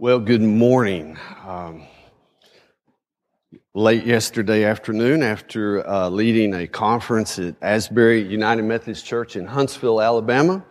Well, good morning. Um, late yesterday afternoon, after uh, leading a conference at Asbury United Methodist Church in Huntsville, Alabama,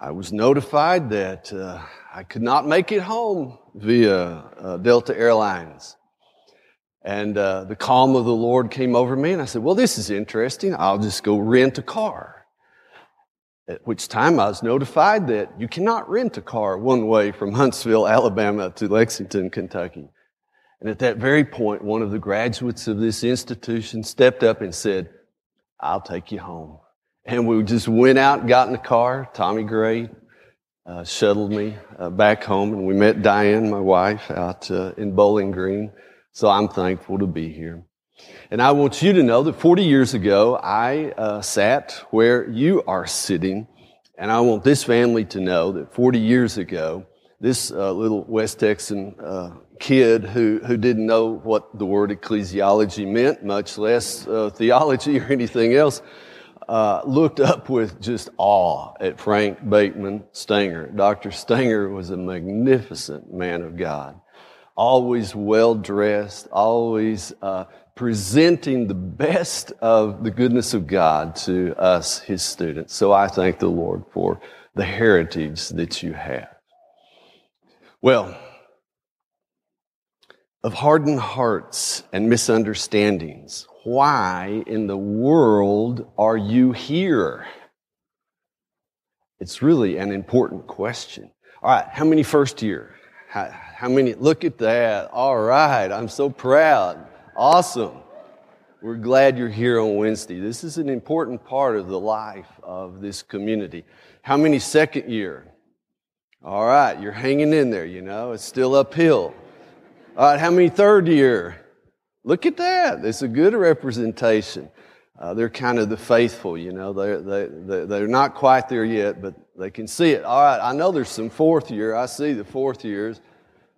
I was notified that uh, I could not make it home via uh, Delta Airlines. And uh, the calm of the Lord came over me, and I said, Well, this is interesting. I'll just go rent a car. At which time I was notified that you cannot rent a car one way from Huntsville, Alabama to Lexington, Kentucky. And at that very point, one of the graduates of this institution stepped up and said, I'll take you home. And we just went out and got in the car. Tommy Gray uh, shuttled me uh, back home, and we met Diane, my wife, out uh, in Bowling Green. So I'm thankful to be here. And I want you to know that 40 years ago, I uh, sat where you are sitting. And I want this family to know that 40 years ago, this uh, little West Texan uh, kid who, who didn't know what the word ecclesiology meant, much less uh, theology or anything else, uh, looked up with just awe at Frank Bateman Stanger. Dr. Stanger was a magnificent man of God always well dressed, always uh, presenting the best of the goodness of God to us, his students. So I thank the Lord for the heritage that you have. Well, of hardened hearts and misunderstandings, why in the world are you here? It's really an important question. All right, how many first year? How, how many? Look at that. All right, I'm so proud. Awesome. We're glad you're here on Wednesday. This is an important part of the life of this community. How many second year? All right, you're hanging in there, you know, it's still uphill. All right, how many third year? Look at that. It's a good representation. Uh, they're kind of the faithful, you know. They're, they, they're not quite there yet, but they can see it. All right, I know there's some fourth year. I see the fourth years.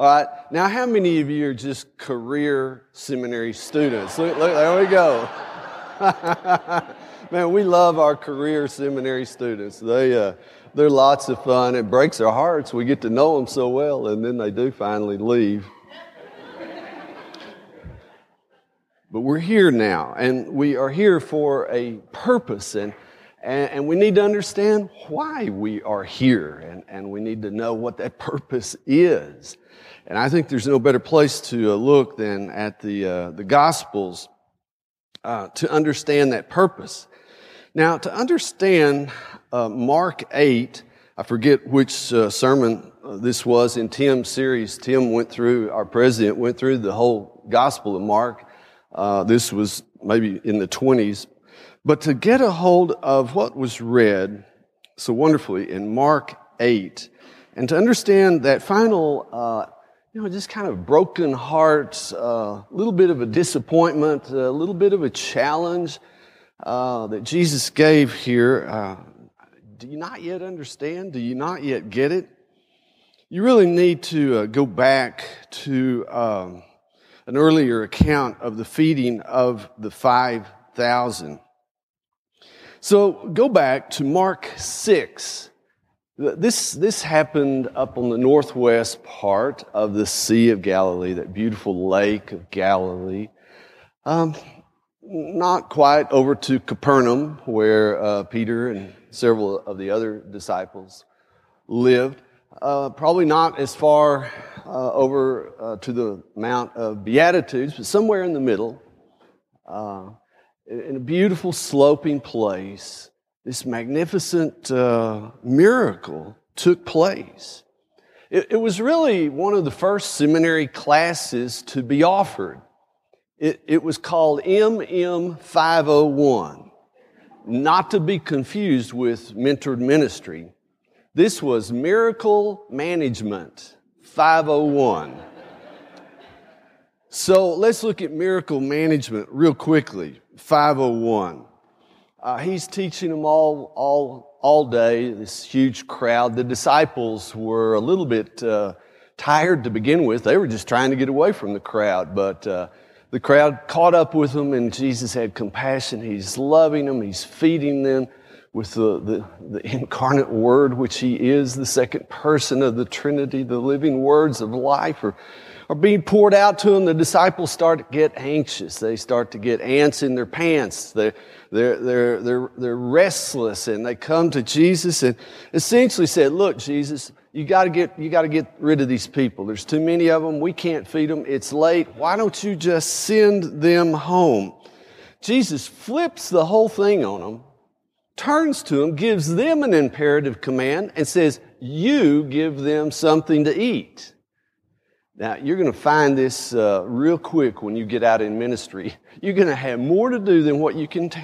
All right. Now, how many of you are just career seminary students? Look, look there we go. Man, we love our career seminary students. They, uh, they're lots of fun. It breaks our hearts. We get to know them so well, and then they do finally leave. but we're here now, and we are here for a purpose, and, and, and, we need to understand why we are here, and, and we need to know what that purpose is. And I think there's no better place to uh, look than at the, uh, the Gospels uh, to understand that purpose. Now, to understand uh, Mark 8, I forget which uh, sermon uh, this was in Tim's series. Tim went through, our president went through the whole Gospel of Mark. this was maybe in the 20s. But to get a hold of what was read so wonderfully in Mark 8, and to understand that final you know, just kind of broken hearts, a uh, little bit of a disappointment, a little bit of a challenge uh, that Jesus gave here. Uh, do you not yet understand? Do you not yet get it? You really need to uh, go back to um, an earlier account of the feeding of the 5,000. So go back to Mark 6 this, this happened up on the northwest part of the Sea of Galilee, that beautiful lake of Galilee. Um, not quite over to Capernaum, where uh, Peter and several of the other disciples lived. Uh, probably not as far uh, over uh, to the Mount of Beatitudes, but somewhere in the middle, uh, in a beautiful sloping place this magnificent uh, miracle took place. It, it, was really one of the first seminary classes to be offered. It, it was called MM 501, not to be confused with mentored ministry. This was Miracle Management 501. So let's look at miracle management real quickly. 501. Uh, he's teaching them all, all, all day, this huge crowd. The disciples were a little bit uh, tired to begin with. They were just trying to get away from the crowd, but uh, the crowd caught up with them, and Jesus had compassion. He's loving them, he's feeding them with the, the, the, incarnate Word, which He is, the second person of the Trinity, the living words of life are, are being poured out to them. The disciples start to get anxious. They start to get ants in their pants. They're, they're, they're, they're, they're restless and they come to Jesus and essentially said, look, Jesus, you gotta get, you gotta get rid of these people. There's too many of them. We can't feed them. It's late. Why don't you just send them home? Jesus flips the whole thing on them turns to them, gives them an imperative command, and says, You give them something to eat. Now, you're going to find this uh, real quick when you get out in ministry. You're going to have more to do than what you can t-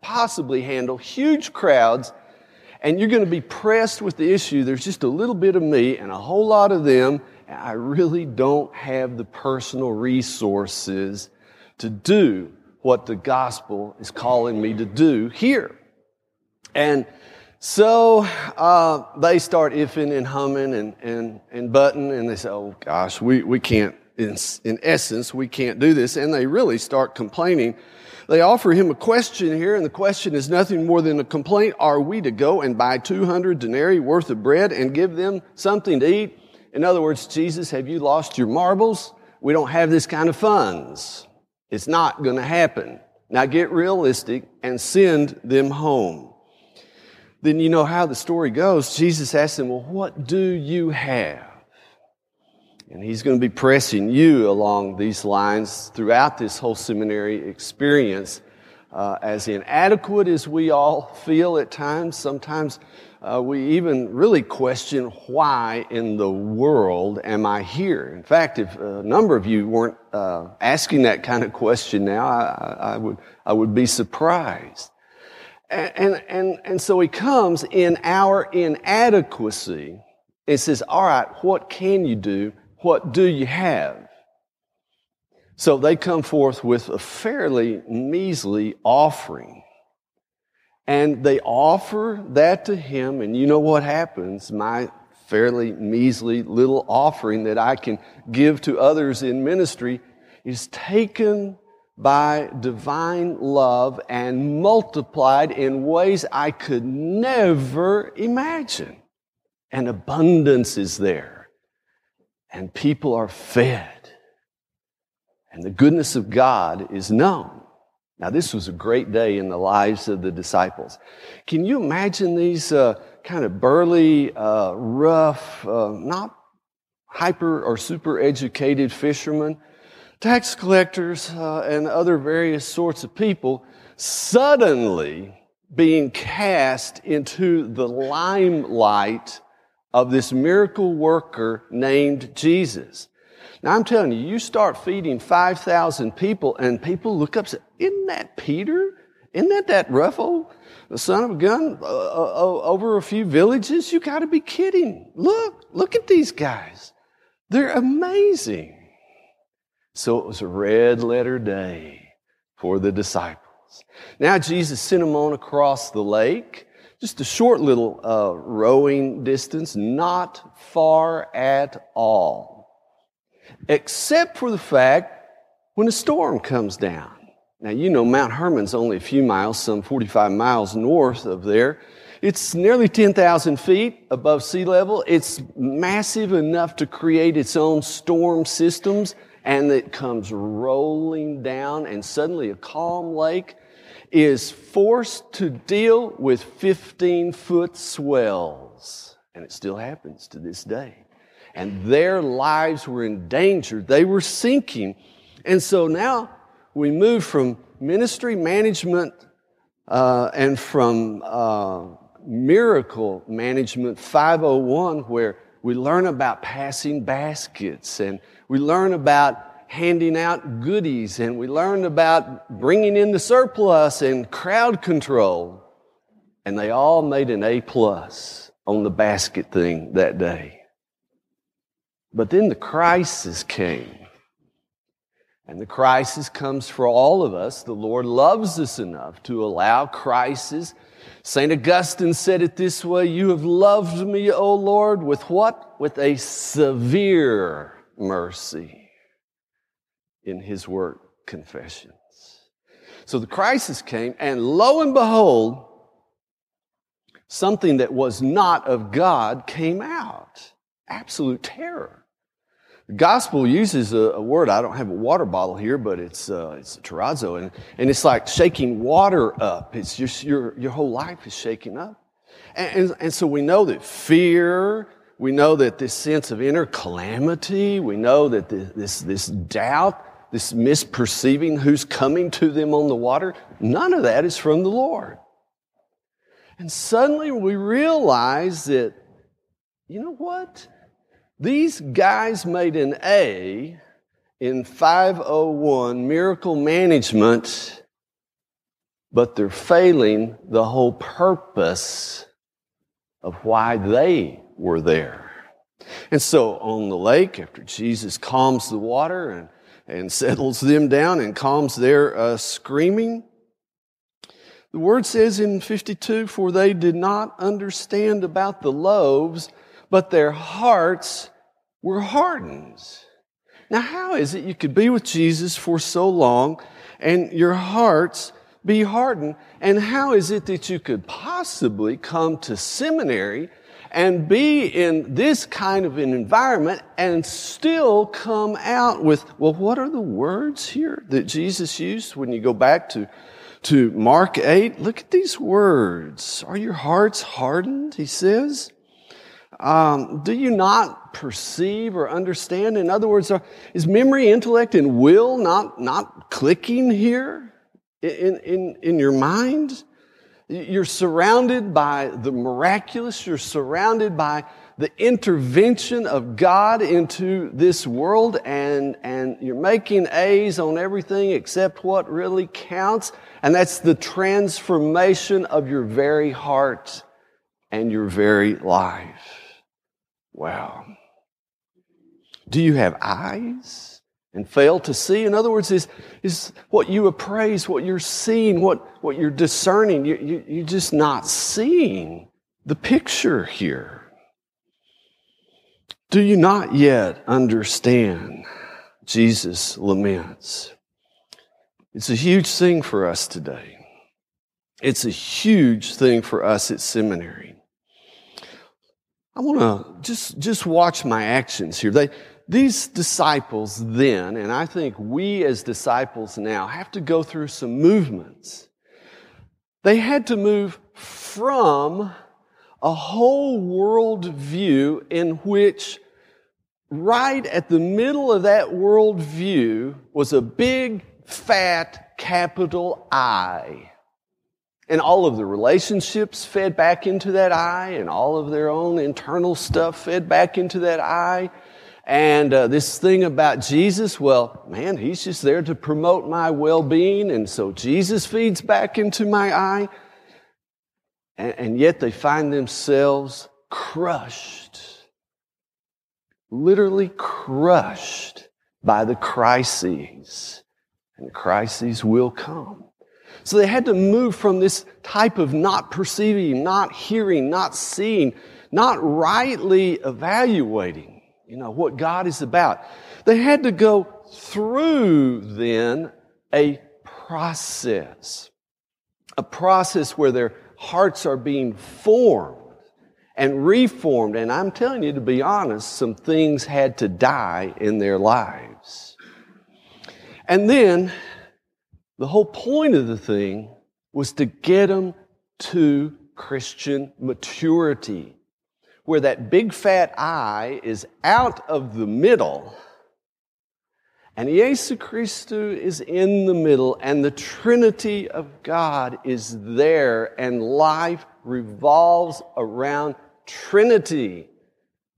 possibly handle, huge crowds, and you're going to be pressed with the issue. There's just a little bit of me and a whole lot of them, and I really don't have the personal resources to do what the gospel is calling me to do here. And so uh, they start ifing and humming and, and, and butting, and they say, oh gosh, we, we can't, in, in essence, we can't do this. And they really start complaining. They offer him a question here, and the question is nothing more than a complaint. Are we to go and buy 200 denarii worth of bread and give them something to eat? In other words, Jesus, have you lost your marbles? We don't have this kind of funds. It's not going to happen. Now get realistic and send them home then you know how the story goes. Jesus asked him, Well, what do you have? And he's going to be pressing you along these lines throughout this whole seminary experience. Uh, as inadequate as we all feel at times, sometimes uh, we even really question why in the world am I here? In fact, if a number of you weren't uh, asking that kind of question now, I, I, would, I would be surprised. And, and, and so he comes in our inadequacy and says, All right, what can you do? What do you have? So they come forth with a fairly measly offering. And they offer that to him, and you know what happens. My fairly measly little offering that I can give to others in ministry is taken by divine love and multiplied in ways I could never imagine. And abundance is there. And people are fed. And the goodness of God is known. Now, this was a great day in the lives of the disciples. Can you imagine these uh, kind of burly, uh, rough, uh, not hyper or super educated fishermen? Tax collectors uh, and other various sorts of people suddenly being cast into the limelight of this miracle worker named Jesus. Now I'm telling you, you start feeding 5,000 people and people look up and say, isn't that Peter? Isn't that that rough old son of a gun uh, uh, over a few villages? You gotta be kidding. Look, look at these guys. They're amazing. So it was a red letter day for the disciples. Now Jesus sent them on across the lake, just a short little uh, rowing distance, not far at all, except for the fact when a storm comes down. Now, you know, Mount Hermon's only a few miles, some 45 miles north of there. It's nearly 10,000 feet above sea level. It's massive enough to create its own storm systems and it comes rolling down, and suddenly a calm lake is forced to deal with 15 foot swells. And it still happens to this day. And their lives were in danger, they were sinking. And so now we move from ministry management uh, and from uh, miracle management 501, where we learn about passing baskets and we learn about handing out goodies and we learn about bringing in the surplus and crowd control. And they all made an A plus on the basket thing that day. But then the crisis came. And the crisis comes for all of us. The Lord loves us enough to allow crisis. St. Augustine said it this way You have loved me, O Lord, with what? With a severe mercy in his work, Confessions. So the crisis came, and lo and behold, something that was not of God came out. Absolute terror. The gospel uses a, a word, I don't have a water bottle here, but it's, uh, it's a tarasso, and, and it's like shaking water up. It's just your, your whole life is shaking up. And, and, and so we know that fear, we know that this sense of inner calamity, we know that this, this, this doubt, this misperceiving who's coming to them on the water, none of that is from the Lord. And suddenly we realize that, you know what? These guys made an A in 501 miracle management, but they're failing the whole purpose of why they were there. And so on the lake, after Jesus calms the water and, and settles them down and calms their uh, screaming, the word says in 52, for they did not understand about the loaves, but their hearts were hardened. Now, how is it you could be with Jesus for so long and your hearts be hardened? And how is it that you could possibly come to seminary and be in this kind of an environment and still come out with, well, what are the words here that Jesus used when you go back to to Mark 8, look at these words. Are your hearts hardened? He says. Um, do you not perceive or understand? In other words, are, is memory, intellect, and will not, not clicking here in, in, in your mind? You're surrounded by the miraculous. You're surrounded by the intervention of God into this world and, and you're making A's on everything except what really counts. And that's the transformation of your very heart and your very life. Wow. Do you have eyes and fail to see? In other words, is, is what you appraise, what you're seeing, what, what you're discerning, you, you, you're just not seeing the picture here. Do you not yet understand Jesus' laments? It's a huge thing for us today. It's a huge thing for us at seminary. I want to just, just watch my actions here. They, these disciples then, and I think we as disciples now, have to go through some movements. They had to move from a whole world view in which right at the middle of that world view was a big, fat, capital I. And all of the relationships fed back into that eye, and all of their own internal stuff fed back into that eye. And uh, this thing about Jesus, well, man, he's just there to promote my well being, and so Jesus feeds back into my eye. And, and yet they find themselves crushed literally crushed by the crises. And the crises will come. So they had to move from this type of not perceiving, not hearing, not seeing, not rightly evaluating, you know, what God is about. They had to go through then a process. A process where their hearts are being formed and reformed. And I'm telling you, to be honest, some things had to die in their lives. And then the whole point of the thing was to get them to Christian maturity, where that big fat I is out of the middle. And Yesu Christu is in the middle, and the Trinity of God is there, and life revolves around Trinity,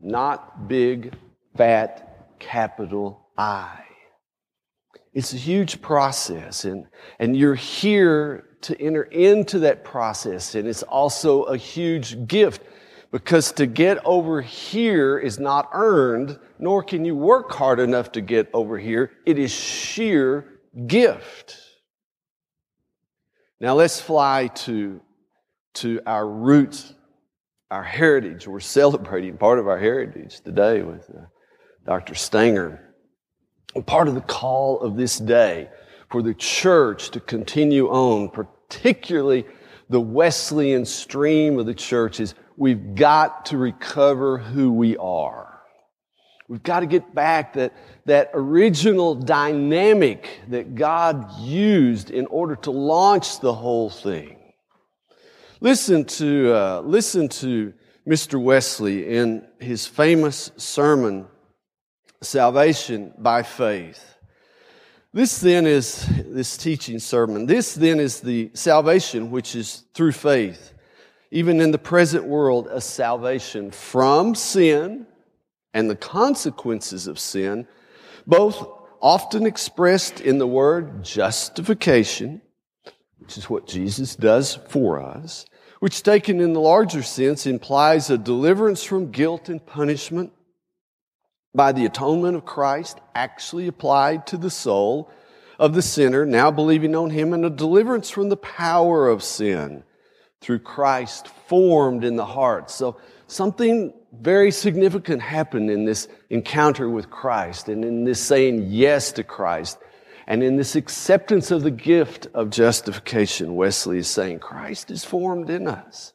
not big, fat, capital I. It's a huge process, and, and you're here to enter into that process, and it's also a huge gift because to get over here is not earned, nor can you work hard enough to get over here. It is sheer gift. Now let's fly to, to our roots our heritage. We're celebrating part of our heritage today with uh, Dr. Stanger. Part of the call of this day for the church to continue on, particularly the Wesleyan stream of the church is we've got to recover who we are. We've got to get back that, that original dynamic that God used in order to launch the whole thing. Listen to, uh, listen to Mr. Wesley in his famous sermon, Salvation by Faith. This then is this teaching sermon. This then is the salvation which is through faith, even in the present world, a salvation from sin and the consequences of sin, both often expressed in the word justification, which is what Jesus does for us, which taken in the larger sense implies a deliverance from guilt and punishment by the atonement of Christ actually applied to the soul of the sinner, now believing on him, and a deliverance from the power of sin through Christ formed in the heart. So something very significant happened in this encounter with Christ and in this saying yes to Christ and in this acceptance of the gift of justification. Wesley is saying Christ is formed in us.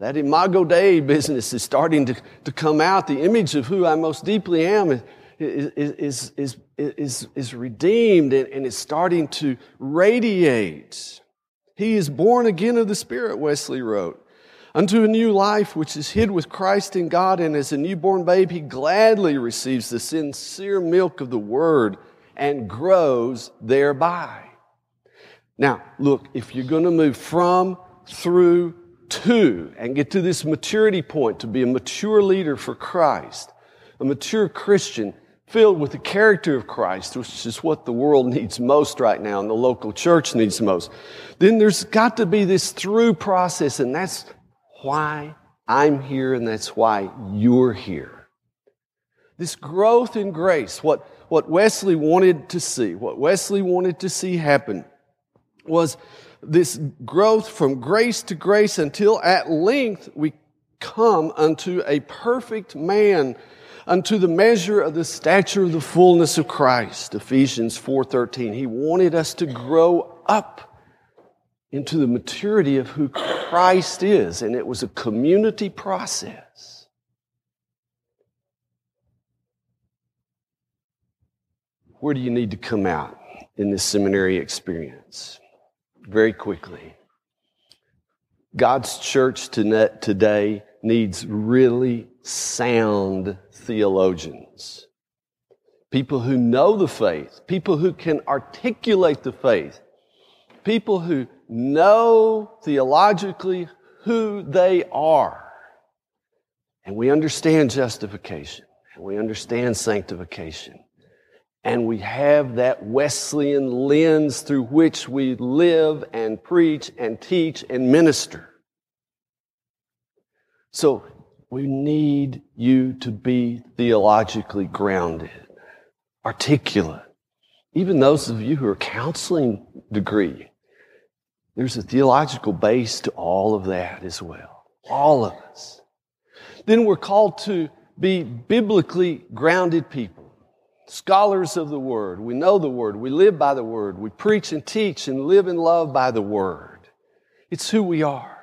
That imago Dei business is starting to, to come out. The image of who I most deeply am is, is, is, is, redeemed and, and is starting to radiate. He is born again of the Spirit, Wesley wrote, unto a new life which is hid with Christ in God. And as a newborn babe, he gladly receives the sincere milk of the Word and grows thereby. Now, look, if you're going to move from, through, to and get to this maturity point to be a mature leader for Christ, a mature Christian filled with the character of Christ, which is what the world needs most right now and the local church needs most, then there's got to be this through process, and that's why I'm here and that's why you're here. This growth in grace, what, what Wesley wanted to see, what Wesley wanted to see happen was this growth from grace to grace until at length we come unto a perfect man unto the measure of the stature of the fullness of Christ. Ephesians 4:13 he wanted us to grow up into the maturity of who Christ is and it was a community process. Where do you need to come out in this seminary experience very quickly. God's church today needs really sound theologians. People who know the faith, people who can articulate the faith, people who know theologically who they are. And we understand justification, and we understand sanctification and we have that Wesleyan lens through which we live and preach and teach and minister. So we need you to be theologically grounded, articulate. Even those of you who are counseling degree, there's a theological base to all of that as well. All of us. Then we're called to be biblically grounded people scholars of the Word. We know the Word. We live by the Word. We preach and teach and live and love by the Word. It's who we are.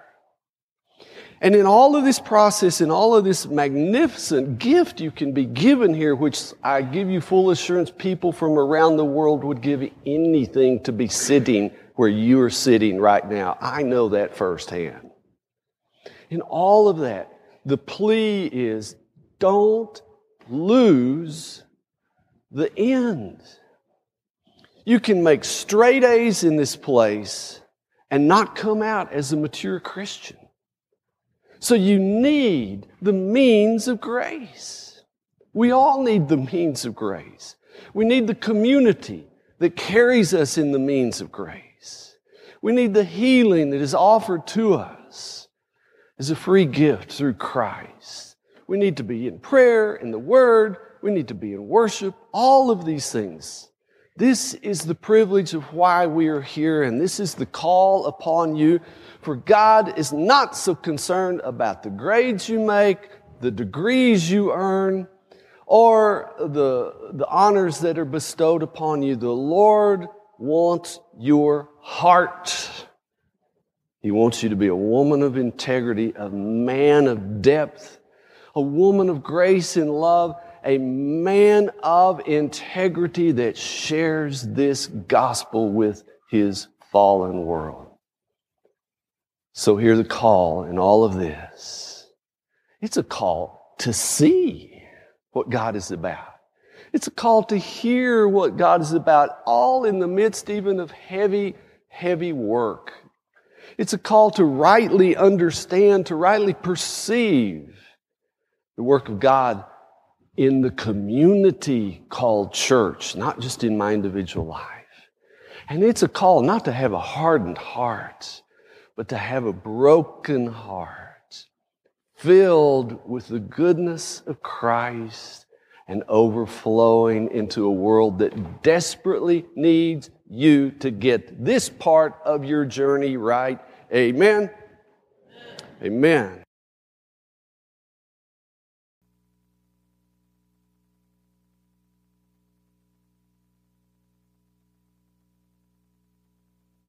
And in all of this process, in all of this magnificent gift you can be given here, which I give you full assurance people from around the world would give anything to be sitting where you are sitting right now. I know that firsthand. In all of that, the plea is don't lose the end. You can make straight A's in this place and not come out as a mature Christian. So you need the means of grace. We all need the means of grace. We need the community that carries us in the means of grace. We need the healing that is offered to us as a free gift through Christ. We need to be in prayer, in the Word, we need to be in worship, all of these things. This is the privilege of why we are here, and this is the call upon you. For God is not so concerned about the grades you make, the degrees you earn, or the, the honors that are bestowed upon you. The Lord wants your heart. He wants you to be a woman of integrity, a man of depth, a woman of grace and love, a man of integrity that shares this gospel with his fallen world. So here's the call in all of this. It's a call to see what God is about. It's a call to hear what God is about, all in the midst even of heavy, heavy work. It's a call to rightly understand, to rightly perceive the work of God in the community called church, not just in my individual life. And it's a call not to have a hardened heart, but to have a broken heart filled with the goodness of Christ and overflowing into a world that desperately needs you to get this part of your journey right. Amen. Amen.